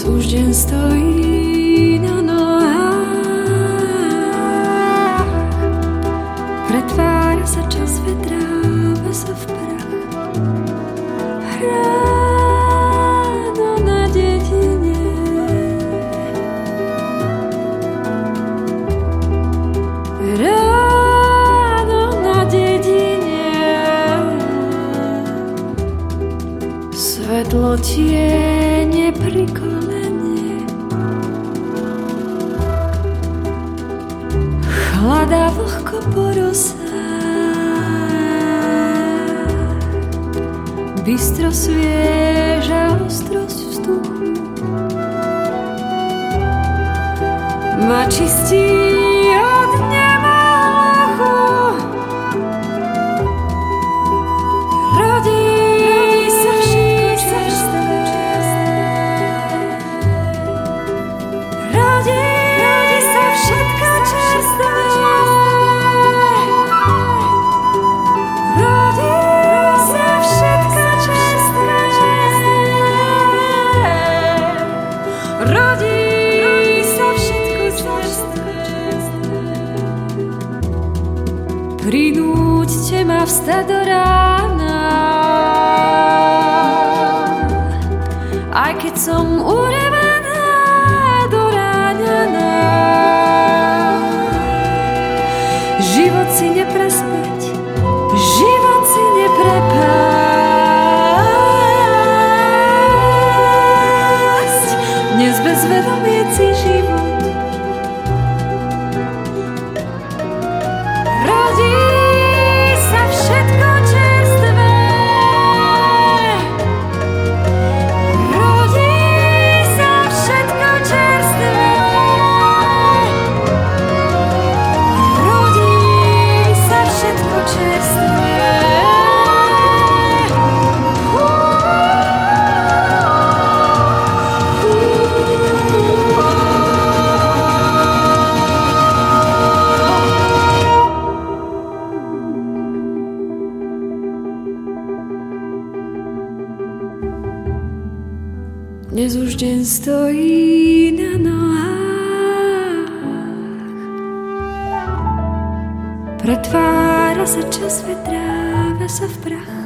dnes už deň stojí na nás. svetlo tiene pri kolene. Chlada vlhko porosá, bystro svieža ostrosť vzduchu. Ma čistí vstať do rána. Aj keď som urevená do ráňaná. Život si neprespať, život si neprepásť. Dnes bez vedomie si život Dnes už deň stojí na nohách. Pretvára sa čas, vetráva sa v prach.